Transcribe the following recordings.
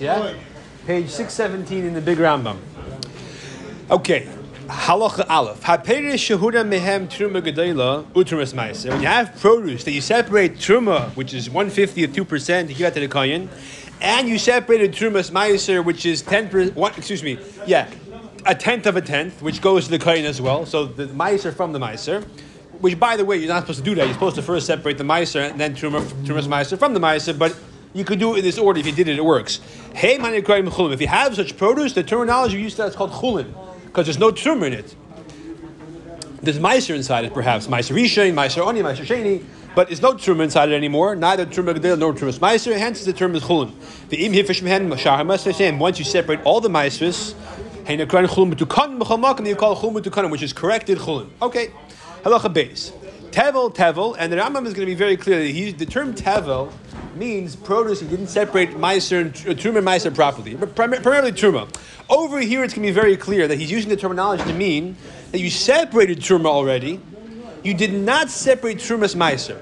Yeah? Page 617 in the Big Rambam. Okay. Halacha Aleph. Haperish shehuda mehem truma gedela utrumas ma'aser. When you have produce that you separate truma, which is one fifty of two percent, you give that to the kohen, and you separated trumas ma'aser, which is ten percent. Excuse me, yeah, a tenth of a tenth, which goes to the kohen as well. So the ma'aser from the ma'aser. Which, by the way, you're not supposed to do that. You're supposed to first separate the ma'aser and then truma, trumas ma'aser from the ma'aser, but you could do it in this order. If you did it, it works. Hey, If you have such produce, the terminology you use to that is called chulin, because there's no truma in it. There's meiser inside it, perhaps meiser rishon, meiser oni, meiser sheni, but there's no truma inside it anymore. Neither truma gedel nor truma meiser. Hence, the term is chulin. The im hifish mehen mashar Once you separate all the meisers, hey you call chulin which is corrected chulin. Okay, halacha base. Tevel, tevel, and the Rambam is going to be very clear that he, the term tevel means produce he didn't separate meiser and uh, truma and meiser properly, but prim- primarily truma. Over here, it's going to be very clear that he's using the terminology to mean that you separated truma already, you did not separate trumas meiser.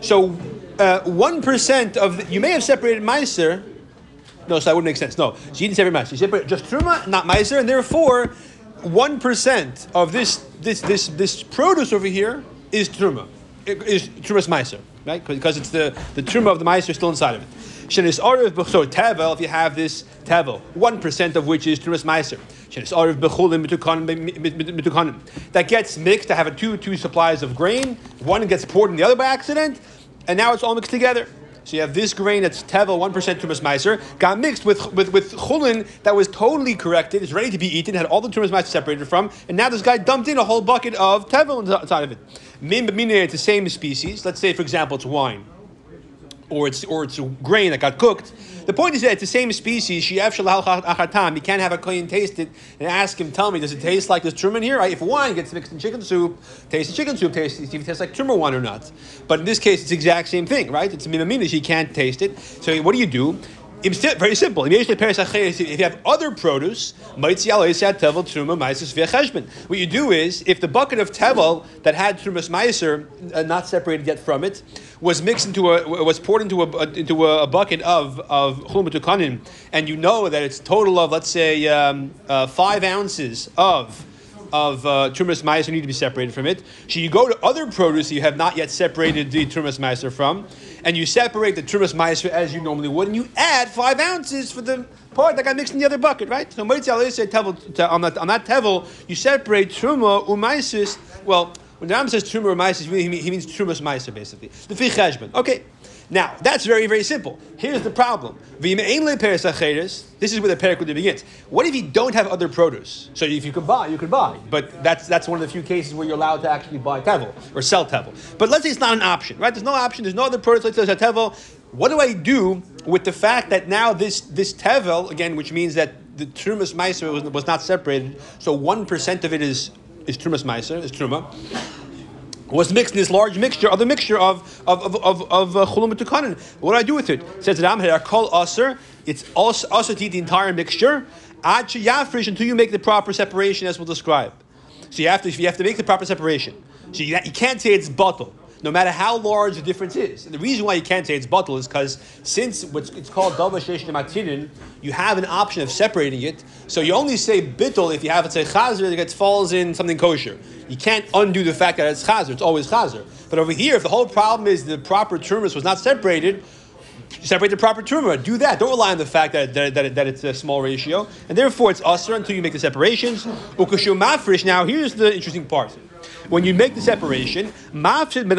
So uh, one of the, you may have separated meiser. No, so that wouldn't make sense. No, you didn't separate meiser. You separated just truma, not meiser, and therefore one percent of this this this this produce over here is truma, is trumas meiser, right? Because it's the the truma of the meiser still inside of it. Shenis arif so tevel if you have this tevel, one percent of which is trumas meiser. Shenis mitukanim that gets mixed. I have a two two supplies of grain. One gets poured in the other by accident, and now it's all mixed together. So you have this grain that's tevel, one percent tumas meiser, got mixed with with with chulin that was totally corrected. It's ready to be eaten. Had all the tumas meiser separated from, and now this guy dumped in a whole bucket of tevel inside of it. Min it's the same species. Let's say, for example, it's wine, or it's or it's grain that got cooked. The point is that it's the same species. You can't have a kohen taste it and ask him, tell me, does it taste like this truman here? If wine gets mixed in chicken soup, tastes chicken soup, tastes if it tastes like truman wine or not. But in this case, it's the exact same thing, right? It's minaminas. You can't taste it. So what do you do? It's very simple. If you have other produce, what you do is, if the bucket of tevel that had trumas meiser, uh, not separated yet from it, was mixed into a was poured into a into a, bucket of of chulmatukanin, and you know that it's total of let's say um, uh, five ounces of of uh, Trumas Meiser need to be separated from it. So you go to other produce you have not yet separated the Trumas Meiser from, and you separate the Trumas Meiser as you normally would, and you add five ounces for the part that got mixed in the other bucket, right? So on that, on that tevel, you separate Truma Umaisis, well, when the Ram says Truma Umaisis, he means Trumas Meiser, basically. The Fichashman. Okay. Now, that's very, very simple. Here's the problem. This is where the parak begins. What if you don't have other produce? So if you could buy, you could buy. But that's that's one of the few cases where you're allowed to actually buy tevel or sell tevel. But let's say it's not an option, right? There's no option, there's no other produce, let's say there's a tevel. What do I do with the fact that now this, this tevel, again, which means that the trumas meiser was, was not separated, so 1% of it is, is trumas meiser, is truma was mixed in this large mixture, other mixture of of of of, uh, chulum What do I do with it? Says Ram here, call aser. It's also also to eat the entire mixture. Ad yafrish until you make the proper separation, as we'll describe. So you have to you have to make the proper separation. So you, you can't say it's bottle no matter how large the difference is. And the reason why you can't say it's bottle is because since what's it's called dava sheish you have an option of separating it. So you only say bittul if you have it say chazer that falls in something kosher. You can't undo the fact that it's chazer; it's always chazer. But over here, if the whole problem is the proper terminus was not separated, separate the proper turma. Do that. Don't rely on the fact that, that, that, that it's a small ratio. And therefore, it's usher until you make the separations. Ukushu mafrish. Now, here's the interesting part when you make the separation, ben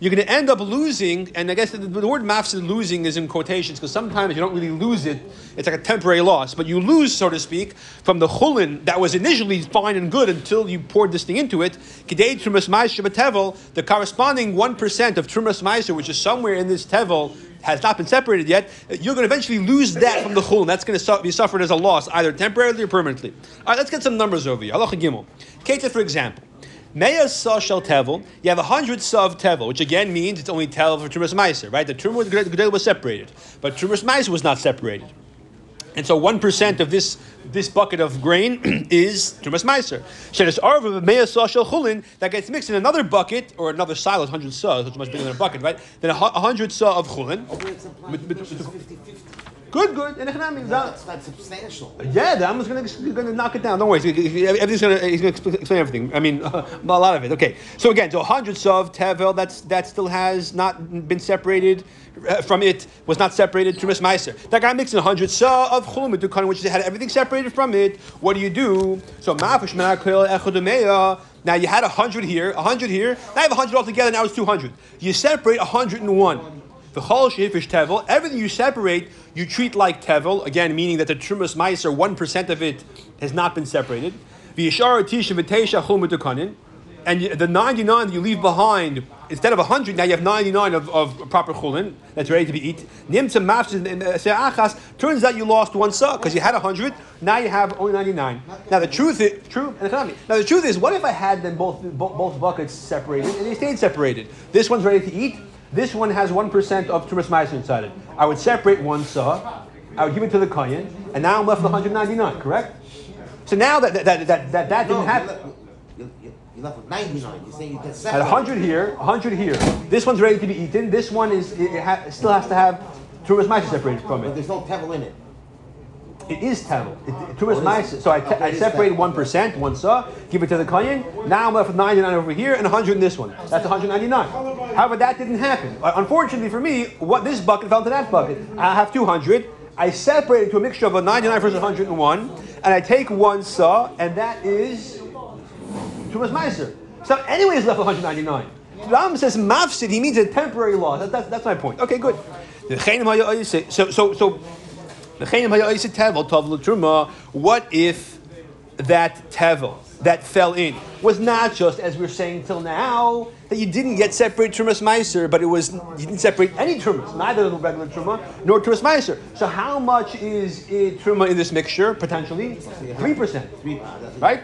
you're going to end up losing, and I guess the, the word mafsid losing is in quotations because sometimes you don't really lose it. It's like a temporary loss, but you lose, so to speak, from the chulin that was initially fine and good until you poured this thing into it. Trumas the corresponding one percent of trumas meiser, which is somewhere in this tevel has not been separated yet, you're going to eventually lose that from the chulin. That's going to be suffered as a loss, either temporarily or permanently. All right, let's get some numbers over here. Allah Gimel. Keta, for example. Meya sa shel tevel, you have a hundred sa of tevel, which again means it's only tevel for Trumas Meiser, right? The Trumas Gedel was separated, but Trumas Meiser was not separated. And so one percent of this this bucket of grain is Trumas Meiser. Shenis Arva Meya Saw Chulin that gets mixed in another bucket or another silo, hundred saw, which is much bigger than a bucket, right? Then a hundred saw of Chulin. Good, good. And economic, That's not substantial. yeah, the Am's gonna, gonna knock it down. Don't worry, he's, everything's gonna he's gonna explain everything. I mean, a lot of it. Okay, so again, so hundred of tevel that's that still has not been separated uh, from it was not separated to Meiser. That guy mixed in hundred saw of chulum dukan, which had everything separated from it. What do you do? So mafish. Now you had a hundred here, a hundred here. Now you have a hundred altogether. Now it's two hundred. You separate a hundred and one. The chol shefish tevel, everything you separate, you treat like tevel. Again, meaning that the trumas meiser, one percent of it has not been separated. The yishar tisha v'teisha mutukanin, and the ninety-nine that you leave behind, instead of hundred, now you have ninety-nine of, of proper chulin that's ready to be eaten. Nimtza mafshin achas. Turns out you lost one saw because you had hundred. Now you have only ninety-nine. Now the truth is true. Now the truth is, what if I had them both, both buckets separated and they stayed separated? This one's ready to eat. This one has 1% of Tumas Meiser inside it. I would separate one saw, I would give it to the Kayan, and now I'm left with 199, correct? So now that that, that, that, that, that No, didn't you happen. left, you, you, you left with 99. You're saying you get At 100 here, 100 here. This one's ready to be eaten. This one is it, it ha- still has to have Tumas Meiser separated from But it. there's no tevel in it. It is Tevel. Tumas Meiser. So I, te- I is separated 1%, one saw, give it to the Kayan. Now I'm left with 99 over here and 100 in this one. That's 199. However, that didn't happen. Uh, Unfortunately for me, what this bucket fell into that bucket. I have 200. I separate it to a mixture of a 99 versus 101, and I take one saw, and that is Tumas Meiser. So anyway, it's left 199. The Ram says mafsid, he means a temporary loss. That, that's, that's my point. Okay, good. So, so, so, what if that tevel that fell in was not just as we're saying till now that you didn't get separate trumas meiser, but it was you didn't separate any trumas, neither the regular truma nor trumas meiser. So how much is it truma in this mixture potentially? Three percent. Three, uh, that's Right?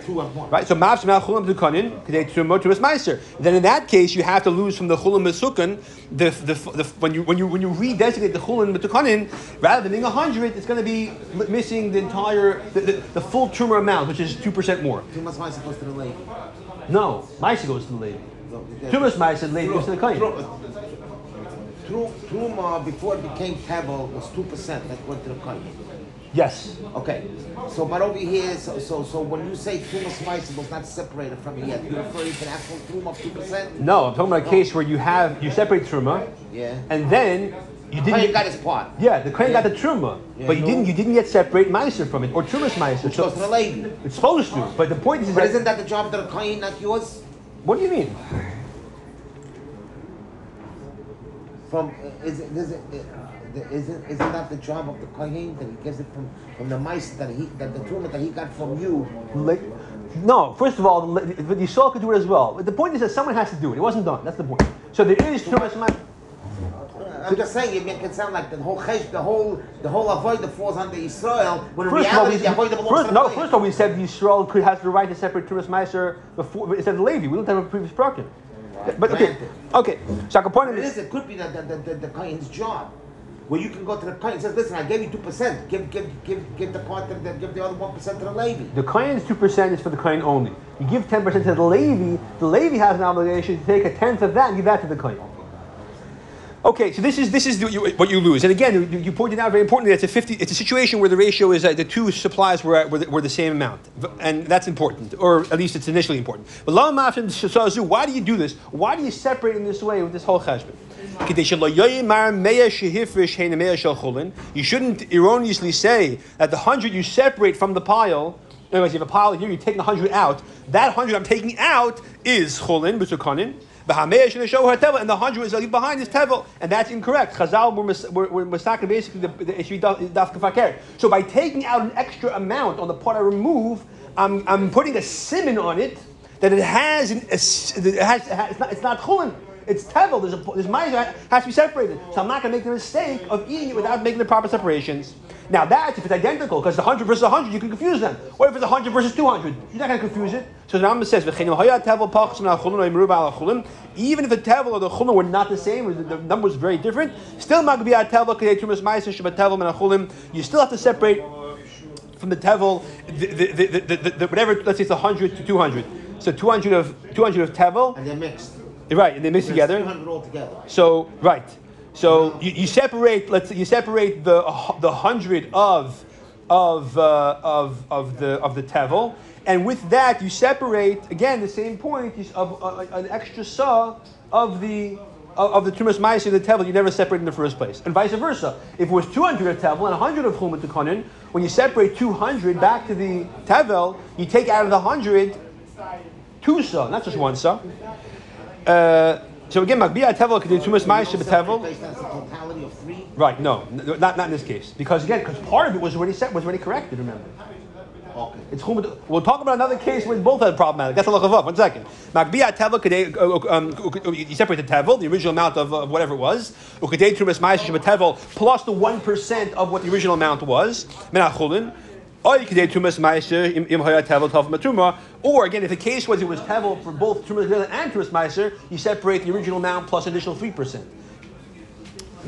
Right? So mavs malchulam dukanin k'dei truma Trumas meiser. Then in that case, you have to lose from the chulam mesukan the, the, the when you when you when you redesignate the chulam metukanin rather than being hundred, it's going to be missing the entire the, the, the full truma amount, which is two percent more. To the. No, meiser goes to the lady. No, meiser, the lady goes to the kohen. Tru- Truma before it became tevel was two percent. That went to the kohen. Yes. Okay, so but over here, so so, so when you say truma spice was not separated from it yet, you refer to the actual truma of two percent. No, I'm talking about a case where you have you separate truma, Yeah. and then you didn't. Kohen got his part. yeah, the kohen Yeah. got the truma, Yeah, but you no. didn't. You didn't yet separate meiser from it or trumas meiser. Which goes to the lady. it's supposed to, but the point is But that. isn't that the job of the kohen, not yours? What do you mean? From uh, is it, is it, uh, isn't isn't that the job of the kohen that he gets it from from the mice that he that the truma that he got from you? Like, no, first of all, the, Yisrael could do it as well. But the point is that someone has to do it. It wasn't done. That's the point. So there is meiser. I'm just saying, it can sound like the whole chesh, the whole the whole avoid falls under Israel. When in First of all, we, reality, the avoid belongs first, no, first of all, we said Israel could has the right to separate Tumas Meiser before instead of Levi. We looked at a previous bracket. But okay, okay. So I can point it it. is. It could be that the, the, the, the kohen's job, where you can go to the kohen and says, "Listen, I gave you two percent. Give give give give the part the, give the other one percent to the lady." The Kohen's two percent is for the Kohen only. You give ten percent to the Levi. The Levi has an obligation to take a tenth of that and give that to the Kohen. Okay, so this is this is the, you, what you lose, and again, you, you pointed out very importantly. It's a fifty. It's a situation where the ratio is that the two supplies were, were, the, were the same amount, and that's important, or at least it's initially important. But. Why do you do this? Why do you separate in this way with this whole cheshbon? You shouldn't erroneously say that the hundred you separate from the pile. Words, you have a pile here, you're taking the hundred out. That hundred I'm taking out is chulin, b'sukanin. And the hundred is behind is tevel, and that's incorrect. Chazal were mis- were, were mistaken basically the, the issue daf kafaker. So by taking out an extra amount on the part I remove, I'm, I'm putting a simon on it that it has an, a, it has it's not it's not chulin. It's tevel. There's a there's ma'isa has to be separated. So I'm not going to make the mistake of eating it without making the proper separations. Now that's if it's identical, because hundred versus hundred, you can confuse them. What if it's hundred versus two hundred? You're not going to confuse it. So the Rambam says, "V'cheinu haya tevel pachas min ha'chulin or imru ba'al ha'chulin." Even if the tevel or the chulin were not the same, or the, the number was very different, still. You still have to separate from the tevel, the, the, the, the, whatever. Let's say it's hundred to two hundred. So two hundred of two hundred of tevel, And they're mixed. Right? And they mix There's together. 300 altogether. So right. So you, you separate. Let's say you separate the uh, the hundred of of uh, of of the of the tevel, and with that you separate again the same point of uh, an extra saw of the of, of the tumas ma'aser the tevel you never separate in the first place, and vice versa. If it was two hundred of tevel and hundred of chumah tukanin, when you separate two hundred back to the tevel, you take out of the hundred two saw, not just one saw. Uh, so again, Magbia Tevel could do tumas ma'aser betevel. Based on the of three. Right, no, not, not in this case. Because again, because part of it was already set, was already corrected, remember. Okay. It's. We'll talk about another case where both had problematic. That's a look of One second. Magbia tevel kadei. You separate the tevel, the original amount of uh, whatever it was. Ukadei trumas ma'aser tevel plus the one percent of what the original amount was. Menachulin. Oh, Matuma. Or again, if the case was it was tevel for both tumas and tumas ma'aser, you separate the original amount plus additional three percent.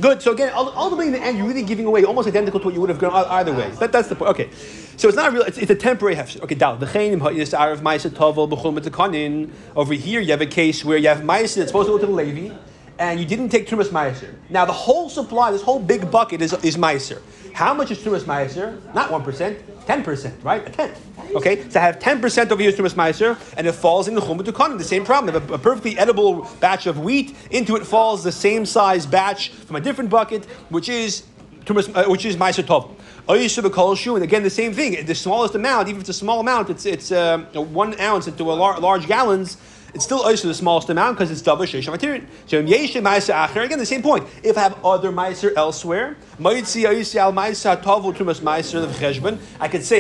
Good. So again, ul- ultimately in the end, you're really giving away almost identical to what you would have gone e- uh, either way. That, that's the point. Okay. So it's not real. It's, it's a temporary hefsher. Okay. Dal. V'chein im ha'yis arav ma'isa tovel b'chol mitakanin. Over here, you have a case where you have ma'isa that's supposed to go to the Levi, and you didn't take trumas ma'aser. Now the whole supply, this whole big bucket is is ma'aser. How much is trumas ma'aser? Not one percent, ten percent, right? A tenth. Okay, so I have ten percent over here is trumas ma'aser, and it falls in the chumah tukanim. The same problem. A, a perfectly edible batch of wheat. Into it falls the same size batch from a different bucket, which is tumas, uh, which is ma'aser tov. And again, the same thing. The smallest amount, even if it's a small amount, it's it's um, one ounce into a lar- large gallons. It's still also the smallest amount because it's double sheish material. So yeshe ma'aser acher. Again, the same point. If I have other ma'aser elsewhere. I could say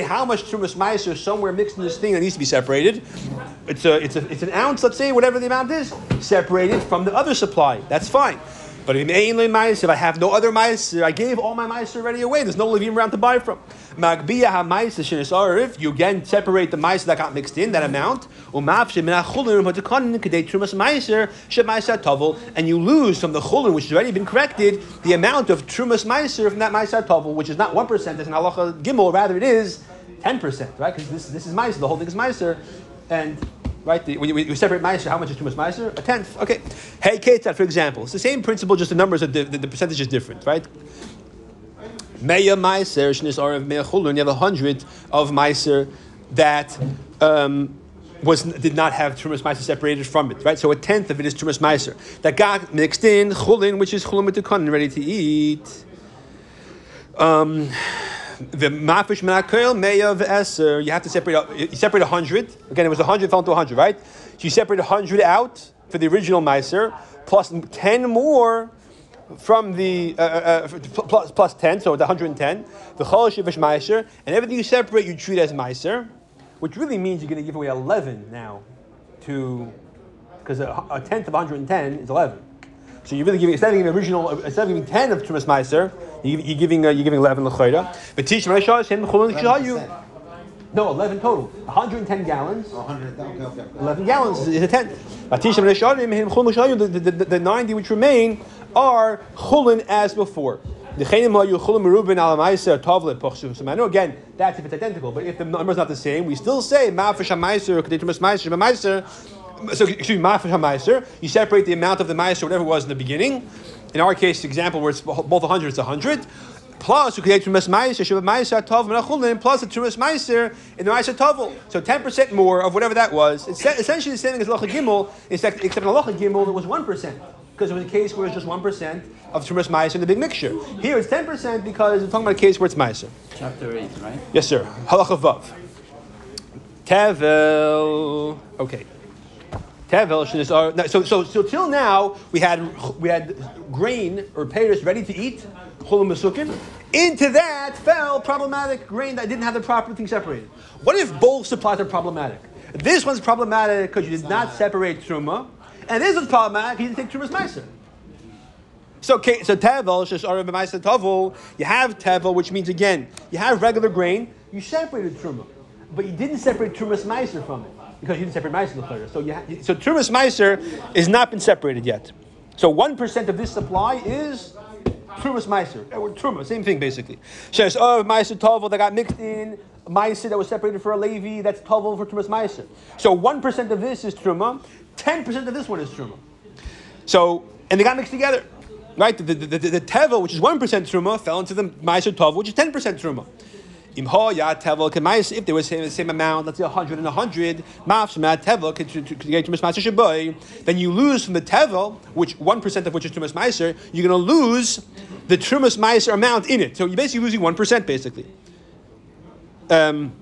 how much trumas ma'aser somewhere mixed in this thing that needs to be separated. It's a it's a it's an ounce. Let's say whatever the amount is, separated from the other supply. That's fine. But if I have no other ma'aser, I gave all my ma'aser already away. There's no levim around to buy from. Magbiya. You again separate the ma'aser that got mixed in that amount. And you lose from the chulin which has already been corrected the amount of trumas ma'aser from that ma'aser tovel, which is not one percent as an halacha gimel, rather it is ten percent, right? Because this this is ma'aser, the whole thing is ma'aser, and. Right, the, when you, when you separate meiser, how much is too much meiser? A tenth. Okay. Hey, Ketzat, for example, it's the same principle, just the numbers are the, the percentage is different, right? Meya meiser shnis arav meya chulun. You have a hundred of meiser that um, was did not have trumas meiser separated from it, right? So a tenth of it is trumas meiser that got mixed in chulin, which is chulin with ready to eat. Um, the mafish menakel meya v'eser. You have to separate. You separate a hundred. Again, it was a hundred fell into a hundred, right? So you separate a hundred out for the original meiser, plus ten more from the uh, uh, uh, plus, plus ten, so the hundred and ten. The chol shivish meiser, and everything you separate, you treat as meiser, which really means you're going to give away eleven now, to because a, a tenth of 110 is 11. So you're really giving instead of giving original instead of giving 10 of Trumas Meiser, you, you're giving uh, you're giving 11 l'chayda. But teach Marisha him chulin kshayu. 11%. No, 11 total. 110 gallons. Oh, 100. Okay, okay, okay. 11 gallons is, a tenth. But teach Marisha him chulin kshayu. The, the, the, the 90 which remain are chulin as before. So again that's if it's identical, but if the number's not the same, we still say ma'afish meiser kadei Trumas Meiser meiser. So, excuse me, ma'afish meiser. You separate the amount of the meiser, whatever it was in the beginning. In our case, example where it's both 100, it's 100. Plus, you create trumas meiser, shiva meiser tov menachulin, plus the trumas meiser in the meiser tovel. So 10% more of whatever that was. It's essentially the same thing as locha gimel, except except in locha gimel it was 1%. Because it was a case where it's just 1% of trumas meiser in the big mixture. Here it's 10% because we're talking about a case where it's meiser. Chapter 8, right? Yes, sir. Halacha vav. Tevel. Okay. Tevel should so so so till now we had we had grain or payers ready to eat chulam masukin. Into that fell problematic grain that didn't have the proper thing separated. What if both supplies are problematic? This one's problematic because you did not separate truma, and this one's problematic. You didn't take truma's meiser. So, so tevel, shesh arav b'maisa tovel, you have tevel, which means again, you have regular grain, you separated truma, but you didn't separate trumas meiser from it because you didn't separate meiser l'chayr. So, so trumas meiser is not been separated yet. So, one percent of this supply is trumas meiser or uh, truma, same thing basically. Shesh oh, arav meiser tovel that got mixed in meiser that was separated for a Levi, that's Tovel for Trumas meiser. So 1% of this is Truma, 10% of this one is Truma. So, and they got mixed together. Right? The, the, the, the Tevel, which is 1% Truma, fell into the Meiser Tovel, which is 10% Truma. Kemais. If they were the same amount, let's say hundred and hundred, mafshma tevel shaboy, then you lose from the tevel, which one percent of which is trumas meiser. You're going to lose the trumas meiser amount in it. So you're basically losing one percent, basically. Um,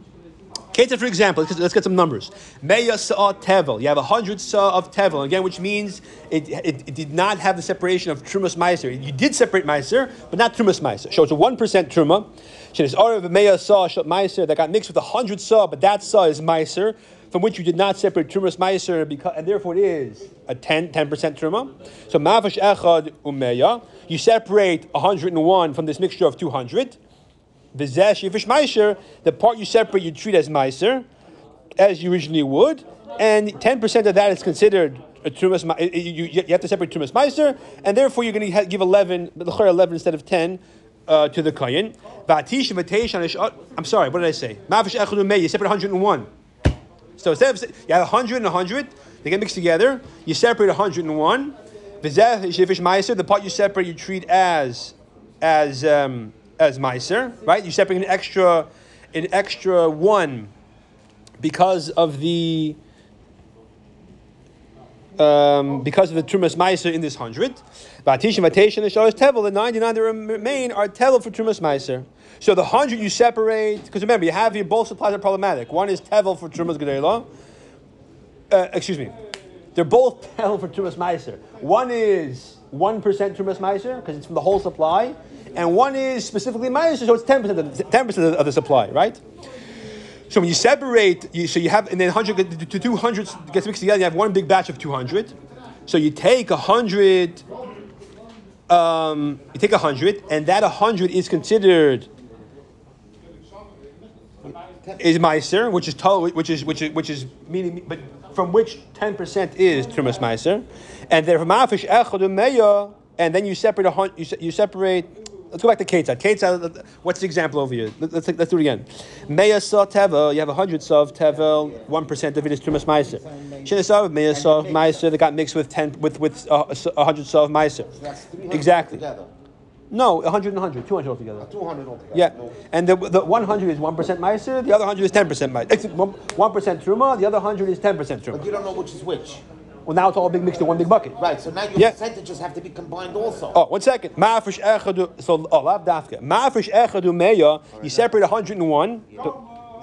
For example, let's, get some numbers. Meya saw tevel. You have a hundred saw of tevel again, which means it, it, it, did not have the separation of trumas meiser. You did separate meiser, but not trumas meiser. So it's a one percent truma. Shenis Arav Meya saw meiser that got mixed with a hundred saw, but that saw is meiser from which you did not separate trumas meiser, and therefore it is a 10 percent truma. So mafash echad umeya. You separate 101 from this mixture of 200. V'zesh yifish meiser, the part you separate you treat as meiser, as you originally would, and 10% of that is considered a trumas. You, you, have to separate trumas meiser, and therefore you're going to give 11, 11 instead of 10 uh, to the kohen. I'm sorry, what did I say? You separate 101. So instead of you have 100 and 100, they get mixed together. You separate 101. The part you separate, you treat as as um, as meiser, right? You separate an extra, an extra one, because of the um, because of the trumas meiser in this hundred. Vatishim vateshin the shows tevel. The ninety nine that remain are tevel for trumas meiser. So the hundred you separate because remember you have here both supplies are problematic. One is tevel for trumas gedela. Uh, excuse me, they're both tevel for trumas meiser. One is one percent trumas meiser because it's from the whole supply, and one is specifically meiser, so it's ten percent ten percent of the supply, right? So when you separate, you, so you have, and then 100 to 200 gets mixed together, you have one big batch of 200. So you take 100, um, you take 100, and that 100 is considered is meiser, which is to, which is which is which is meaning, but from which 10% is trumas meiser, and then echad and then you separate a you, you separate Let's go back to Ketzad. Ketzad, what's the example over here? Let's, let's do it again. Meya saw tevel, you have a hundred saw of tevel, one percent of it is trumas meiser. Shina saw of meya saw meiser that got mixed with ten with with uh, a hundred saw of meiser. Exactly. Together. No, 100 and 100, 200 altogether. 200 altogether. Yeah. And the, the 100 is 1% Meiser, the other 100 is 10% Meiser. 1% Truma, the other 100 is 10% Truma. But you don't know which is which. Well, now it's all big mixed in one big bucket. Right. So now your yeah. percentages have to be combined also. Oh, one second. Ma'afresh echadu. So, oh, lav dafka. Ma'afresh echadu meya. You separate 101.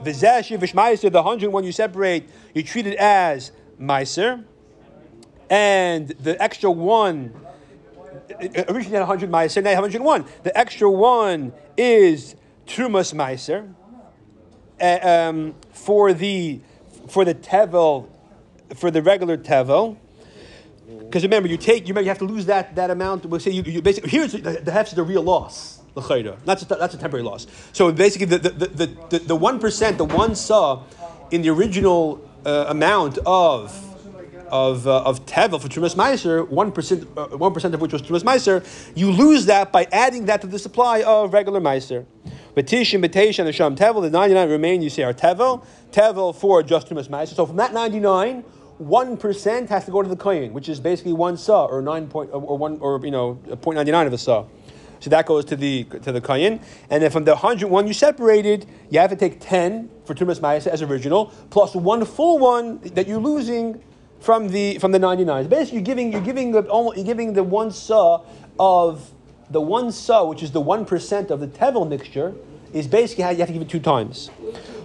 The zesh yivish meiser. The 101 you separate. You treat it as meiser. And the extra one. Originally had 100 meiser. Now 101. The extra one is trumas meiser. Uh, um, for the for the tevel for the regular tevel. Because remember, you take, you remember, you have to lose that, that amount. We'll say you, you basically here's the, the is the real loss, the chayda. That's a, that's a temporary loss. So basically, the the the the one percent, the one saw in the original uh, amount of of uh, of tevel for trumas meiser, one percent uh, one percent of which was trumas meiser, you lose that by adding that to the supply of regular meiser. But tishim, betesh, and the sham tevel, the ninety nine remain. You say are tevel, tevel for just trumas meiser. So from that ninety nine one percent has to go to the kohen, which is basically one saw or nine point or one or you know point ninety nine of a saw. So that goes to the to the kohen, and then from the hundred one you separated, you have to take ten for tumas ma'isa as original, plus one full one that you're losing from the from the ninety nine. Basically, you're giving you're giving the you're giving the one saw of the one saw, which is the one percent of the tevel mixture, is basically how you have to give it two times.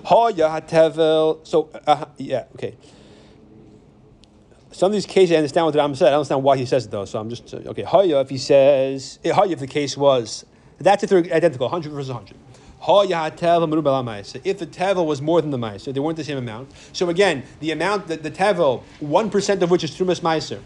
So uh, yeah, okay some of these cases I understand what the Ram said. I don't understand why he says it though. So I'm just okay. Haya, if he says eh, Haya, if the case was that's if they're identical, hundred versus hundred. If the tevel was more than the meiser, they weren't the same amount. So again, the amount that the tevel, one percent of which is trumas meiser,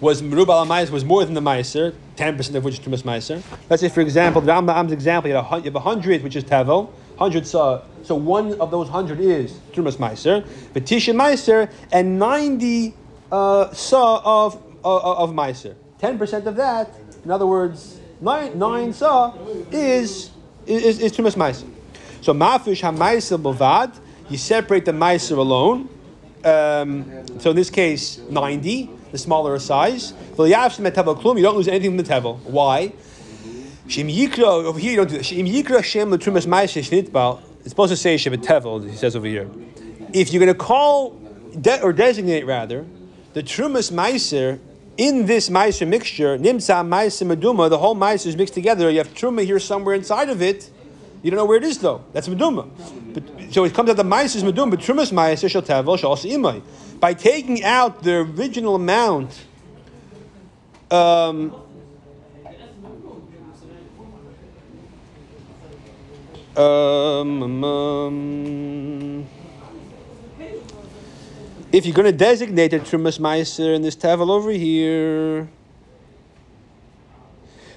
was meiser was more than the meiser, ten percent of which is trumas meiser. Let's say, for example, the Rambam's example, you have a hundred, which is tevel, hundred saw. So one of those hundred is Trumas Meiser, Betisha Meiser, and ninety uh, saw of uh, of Meiser. Ten percent of that, in other words, nine nine saw is is, is Trumas Meiser. So mafish hamaiser bovad, you separate the meiser alone. Um, so in this case, 90, the smaller size. You don't lose anything from the tevel. Why? Shem Yikra, over here you don't do that. Shem Yikra Shem Latrumas Maish Shnitbal. It's supposed to say Shem Tevel, he says over here. If you're going to call, de- or designate rather, the Trumas Meiser in this Meiser mixture, Nimsa Meiser Meduma, the whole Meiser is mixed together. You have Truma here somewhere inside of it. You don't know where it is though. That's Meduma. But, so it comes out the Meiser is Meduma, but Trumas Meiser shall Tevel shall also Imai. By taking out the original amount, Um, um, um, if you're going to designate a Trumas Meiser in this tavel over here,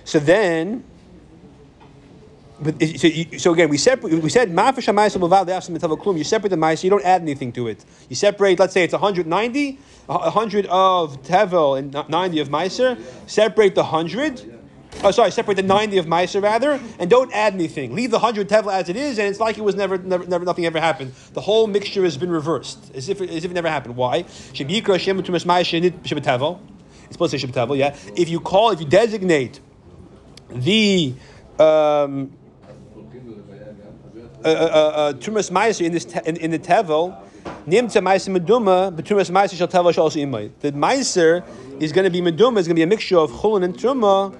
so then, but so, you, so again, we separate. We said Mafish Meiser Bavad Le'afsim Tavel Klum. You separate the Meiser. You don't add anything to it. You separate. Let's say it's 190, a 100 of Tevel and 90 of Meiser. Separate the 100. Oh, sorry, separate the 90 of Meiser rather, and don't add anything. Leave the 100 Tevel as it is, and it's like it was never, never, never nothing ever happened. The whole mixture has been reversed, as if, it- as if it never happened. Why? It's supposed to say Shem Tevel, yeah. If you call, if you designate the um, uh, uh, uh, Tumas Meiser in te- in, in the Tevel, Nimtza Meiser Meduma, but Tumas Meiser shall Tevel also. The Meiser is going to be Meduma, is going to be a mixture of Chulin and Truma,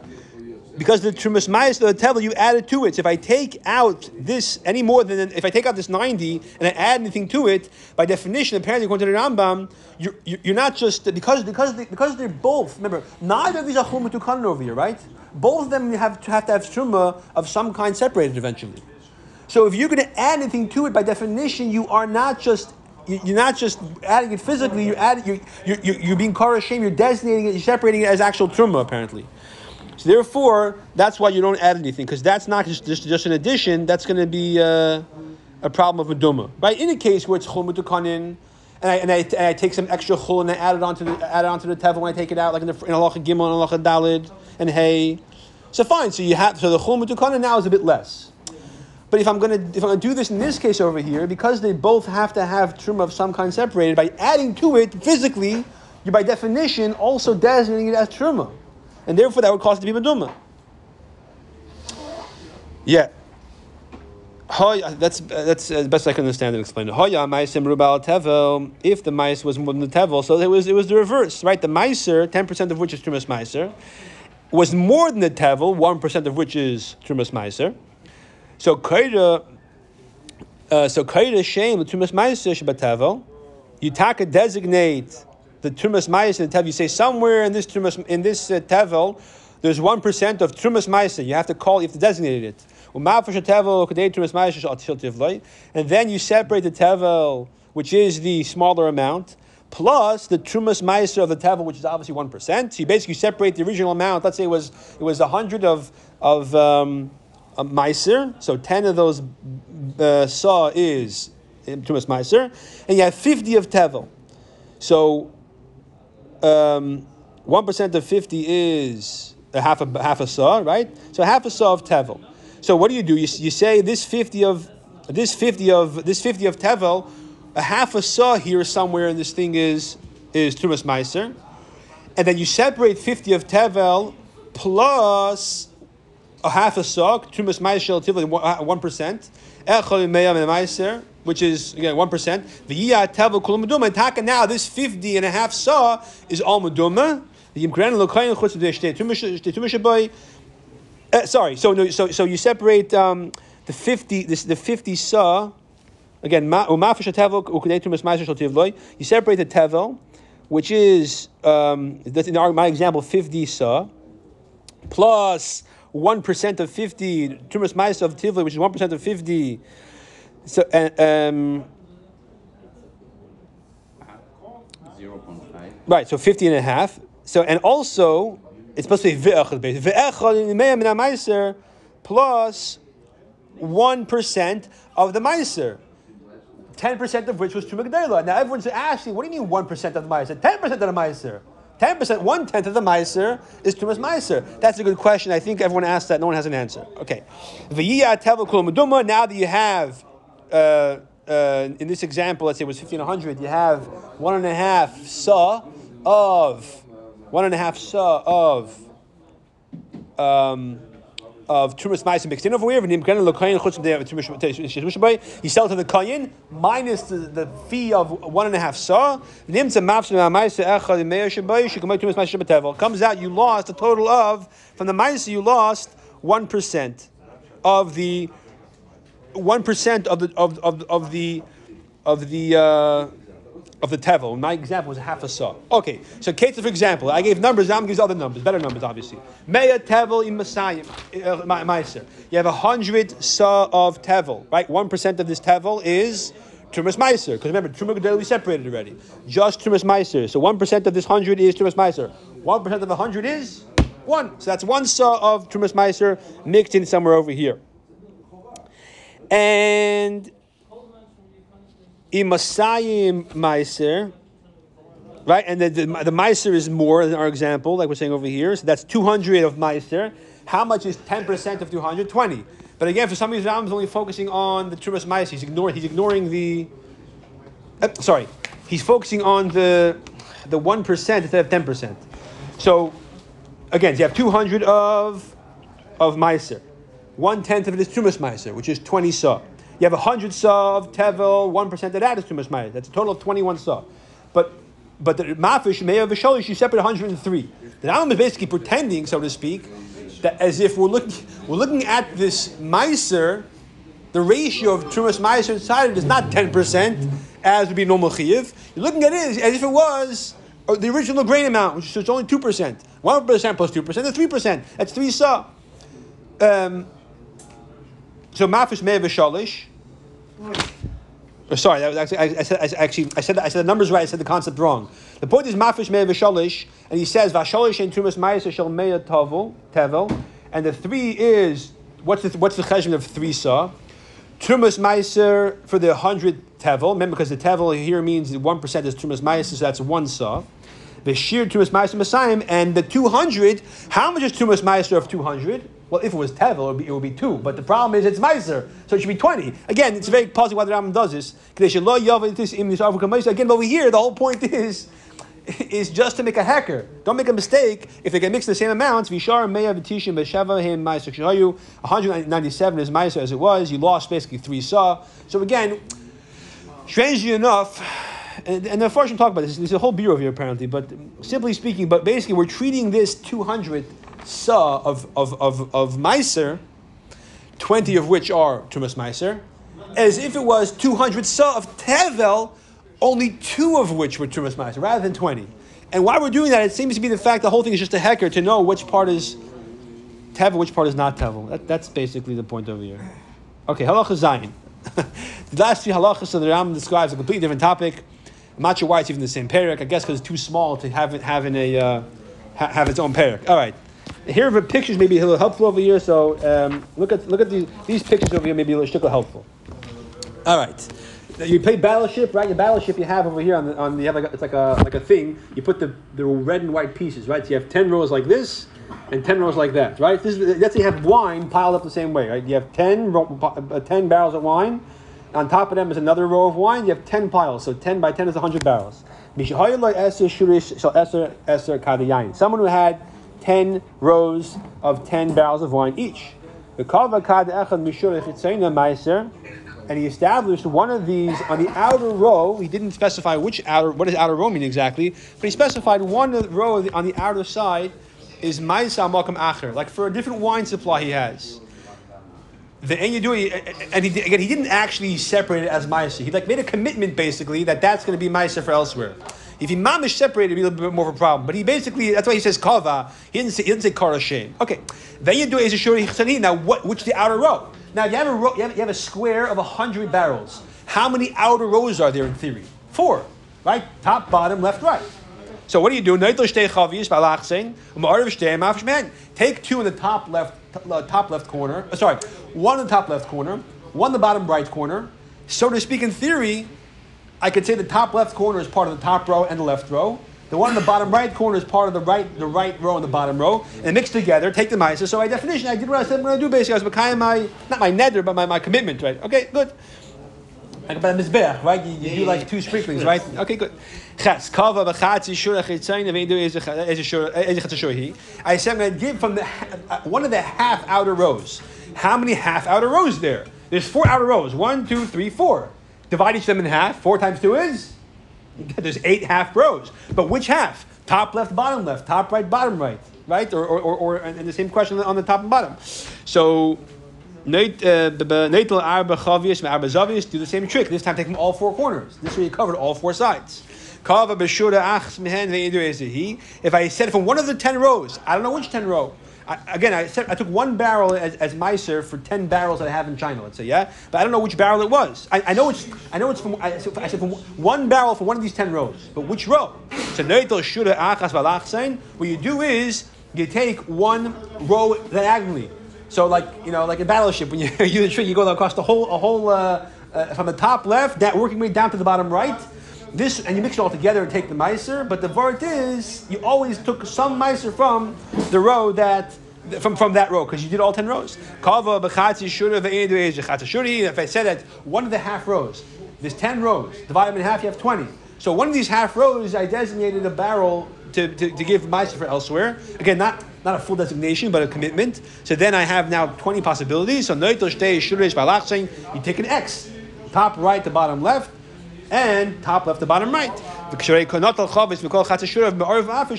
because the Trumas Meiser, the Tevel, you added to it. So if I take out this any more than if I take out this ninety and I add anything to it, by definition, apparently according to the Rambam, you're, you're not just because because they, because they're both. Remember, neither of these are Chulin to over here, right? Both of them have to have to have Truma of some kind separated eventually. So if you're going to add anything to it, by definition, you are not just you- you're not just adding it physically. You're adding you're you're, you're, being shame. You're designating it. You're separating it as actual truma apparently. So therefore, that's why you don't add anything because that's not just, just just an addition. That's going to be uh, a problem of meduma. Right? In a case where it's chol mutukanin. And I, and, I, and I take some extra chul and I add it onto the add it onto the tevel when I take it out, like in the in halacha gimel and halacha dalid and hay. So fine. So you have so the chul mutukanin now is a bit less. But if I'm gonna if I'm gonna do this in this case over here, because they both have to have truma of some kind separated, by adding to it physically, you're by definition also designating it as truma, and therefore that would cause it to be meduma. Yeah. Hoy, that's that's uh, the best I can understand and explain it. Hoya meisim rubal tevel. If the mice was more than the tevel, so it was it was the reverse, right? The meiser, ten percent of which is trumas meiser, was more than the tevel, one percent of which is trumas meiser. So kaida, uh, so kaida shame the tumas ma'aser shabatavel. You taka designate the tumas ma'aser in the tevel. You say somewhere in this tumas in this uh, there's one percent of tumas ma'aser. You have to call. You have to designate it. And then you separate the tevel, which is the smaller amount, plus the trumas meiser of the tevel, which is obviously one percent. So you basically separate the original amount. Let's say it was it was hundred of of um, meiser. So ten of those uh, saw is trumas meiser, and you have fifty of tevel. So um, one percent of fifty is a half a half a saw, right? So half a saw of tevel. So what do you do? You, you say this fifty of this fifty of this fifty of tevel, a half a saw here somewhere in this thing is is trumas meiser, and then you separate fifty of tevel plus a half a saw trumas meiser tivli one percent, meiser which is again one percent. V'yiyah tevel kulam meduma. And taka now this fifty and a half saw is all meduma. The yimkren lokayin chutz boy. Uh, sorry, so no, so so you separate um, the fifty this the fifty saw again. You separate the tevel, which is um, in our, my example fifty saw, plus one percent of fifty tumas of tivloi, which is one percent of fifty. So uh, um, right, so 50 and a half. So and also it's supposed to be ve'echad base. Ve'echad in min ha'maiser plus one percent of the meiser. Ten percent of which was truma gedela. Now everyone's asking, what do you mean one percent of the meiser? Ten percent of the meiser. Ten percent, one tenth of the meiser is tumas meiser. That's a good question. I think everyone asked that. No one has an answer. Okay. Now that you have, uh, uh, in this example, let's say it was fifteen hundred, you have one and a half sa of one and a half sa of um, of Tumas Ma'asim mixed in over here. Bay. You sell to the koyin minus the, the fee of one and a half saw. Comes out you lost a total of from the minus you lost one percent of the one percent of the of, of, of the of the uh, of the tevel. My example was half a saw. Okay, so Kate, for example, I gave numbers. I'm gives other numbers, better numbers, obviously. Mea tevel in Masayim, uh, meiser. You have a hundred saw of tevel, right? One percent of this tevel is Trumas Meiser. Because remember, Truma Gedel we separated already. Just Trumas Meiser. So one percent of this hundred is Trumas Meiser. One percent of a hundred is one. So that's one saw of Trumas Meiser mixed in somewhere over here. And Imasayim Meiser, right? And the, the, the Meiser is more than our example, like we're saying over here. So that's 200 of Meiser. How much is 10% of 200? 20. But again, for some reason, Rambam's only focusing on the Trumas Meiser. He's ignoring, he's ignoring the. Uh, sorry, he's focusing on the the 1% instead of 10%. So, again, you have 200 of, of Meiser. One tenth of it is Trumas Meiser, which is 20 saw. You have 100 saw of Tevel, 1% of that is Trumas Meiser. That's a total of 21 saw. But but the Mafish, Meir Visholish, you separate 103. The Rambam is basically pretending, so to speak, that as if we're looking, we're looking at this Meiser, the ratio of Trumas Meiser inside it is not 10%, as would be normal Chiyiv. You're looking at it as, as if it was uh, the original grain amount, which is only 2%. 1% plus 2% is 3%. That's 3 saw. Um, so mafish me'er. Oh, sorry, actually, I, I said, I, actually, I said, I said the numbers right. I said the concept wrong. The point is mafish me'er and he says v'shalish and tumas ma'aser shel me'er tavel tevel, and the three is what's the what's the cheshbon of three saw? Trumas ma'aser for the hundred tevel. Remember, because the tevel here means one percent is trumas ma'aser, so that's one saw. The sheer tumas ma'aser masayim, and the two hundred. How much is tumas ma'aser of two hundred? Well, if it was tevel, it would, be, it would be two. But the problem is it's meiser, so it should be twenty. Again, it's very puzzling why the Rambam does this. Again, but over here, the whole point is is just to make a hacker. Don't make a mistake. If they get mixed the same amounts, Vishar may have a Meya Vitishim Beshava him Meiser Shayu, 197 is Meiser as it was. You lost basically three saw. So again, strangely enough, and, and the talk about this. There's a whole bureau here apparently, but simply speaking, but basically we're treating this 200 saw of of of of Meiser, 20 of which are Tumas Meiser, as if it was 200 saw of Tevel, only two of which were Tumas Meiser, rather than 20. And why we're doing that, it seems to be the fact the whole thing is just a hacker to know which part is Tevel, which part is not Tevel. That, that's basically the point over here. Okay, halacha Zayin. the last three halachas of the Ram describes a completely different topic. I'm not sure why it's even the same parak. I guess because it's too small to have it have in a uh, ha- have its own parak. All right. Here are the pictures maybe a little helpful over here. So um, look at look at these these pictures over here. Maybe a little helpful. All right. You play Battleship, right? Your Battleship you have over here on the on you have like a, it's like a like a thing. You put the the red and white pieces, right? So you have ten rows like this, and ten rows like that, right? This is let's say you have wine piled up the same way, right? You have 10, uh, 10 barrels of wine. On top of them is another row of wine. You have ten piles, so ten by ten is hundred barrels. Someone who had ten rows of ten barrels of wine each. And he established one of these on the outer row. He didn't specify which outer, what does outer row mean exactly, but he specified one row on the outer side is Maisa Malkam Acher, like for a different wine supply he has. The do and he again he didn't actually separate it as Maisa. He like made a commitment basically that that's going to be Maisa for elsewhere. If he mamish separated, it'd be a little bit more of a problem. But he basically that's why he says kava. He didn't say he didn't say kara shame. Okay, then you do is shuri Now what? Which the outer row? Now you have a row, you have, you have a square of hundred barrels. How many outer rows are there in theory? Four, right? Top, bottom, left, right. So what do you do? Take two in the top left, uh, top left corner. uh, sorry, one in the top left corner, one in the bottom right corner. So to speak, in theory, I could say the top left corner is part of the top row and the left row. The one in the bottom right corner is part of the right the right row and the bottom row, and mixed together, take the mice. So by definition, I did what I said I'm going to do. Basically, I was makayim my not my nether, but my, my commitment, right? Okay, good. Like about mizbeach, right? You, you do like two sprinklings, right? Okay, good. Ches kava b'chatzi shura chitzayin v'edu is a shura is a chatzashuri. I said I'm going to give from the uh, one of the half outer rows. How many half outer rows there? There's four outer rows. One, two, three, four. Divide each of them in half. Four times two is. There's eight half rows. But which half? Top left, bottom left. Top right, bottom right. Right? Or, or, or, or and the same question on the top and bottom. So uh, Natal Zavius, do the same trick. This time take them all four corners. This way you covered all four sides. If I said from one of the ten rows, I don't know which ten row. I, again, I said I took one barrel as, as miser for ten barrels that I have in China. Let's say, yeah, but I don't know which barrel it was. I, I know it's I know it's from I, said- I said from one barrel for one of these ten rows, but which row? So shura achas. What you do is you take one row diagonally. So like you know, like a battleship, when you you the trick, you go across the whole a whole uh, uh, from the top left, that working way down to the bottom right. This and you mix it all together and take the miser. But the vart is you always took some miser from the row that from, from that row because you did all ten rows. Kava. If I said that one of the half rows, there's ten rows, divide them in half, you have twenty. So one of these half rows, I designated a barrel to, to, to give miser for elsewhere. Again, not not a full designation, but a commitment. So then I have now 20 possibilities. So balachsing, you take an X, top right to bottom left, and top left to bottom right.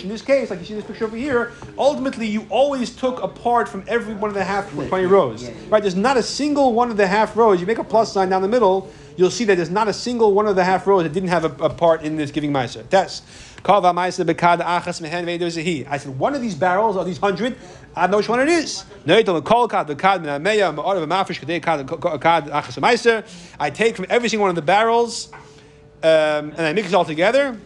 In this case, like you see this picture over here, ultimately you always took a part from every one of the half 20 rows. Right? There's not a single one of the half rows. You make a plus sign down the middle, you'll see that there's not a single one of the half rows that didn't have a, a part in this giving meiser. That's I said one of these barrels, or these hundred, I don't know which one it is. I take from every single one of the barrels, um, and I mix it all together.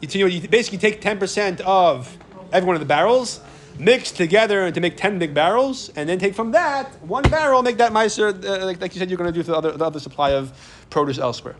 You, you, basically take ten percent of every one of the barrels, mix together to make ten big barrels, and then take from that one barrel, make that miser, uh, like, like you said, you're going to do the other, the other supply of produce elsewhere.